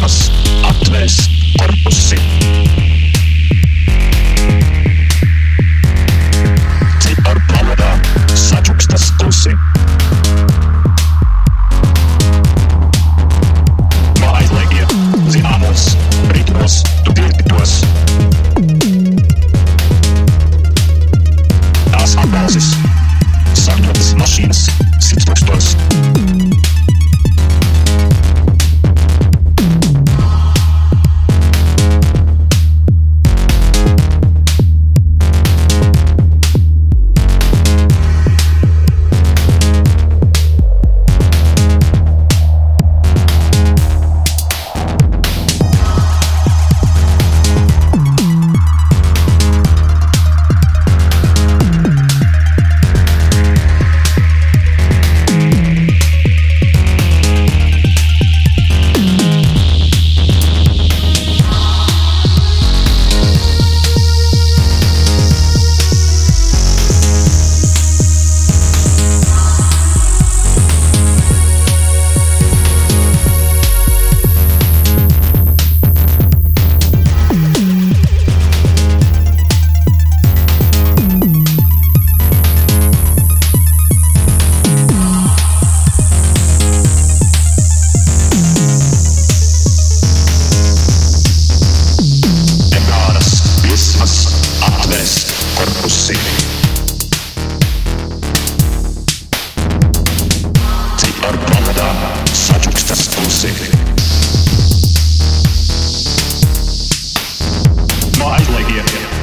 kas atvērs korpusi.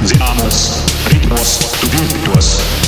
Zināmos ritmos, tu jūtos.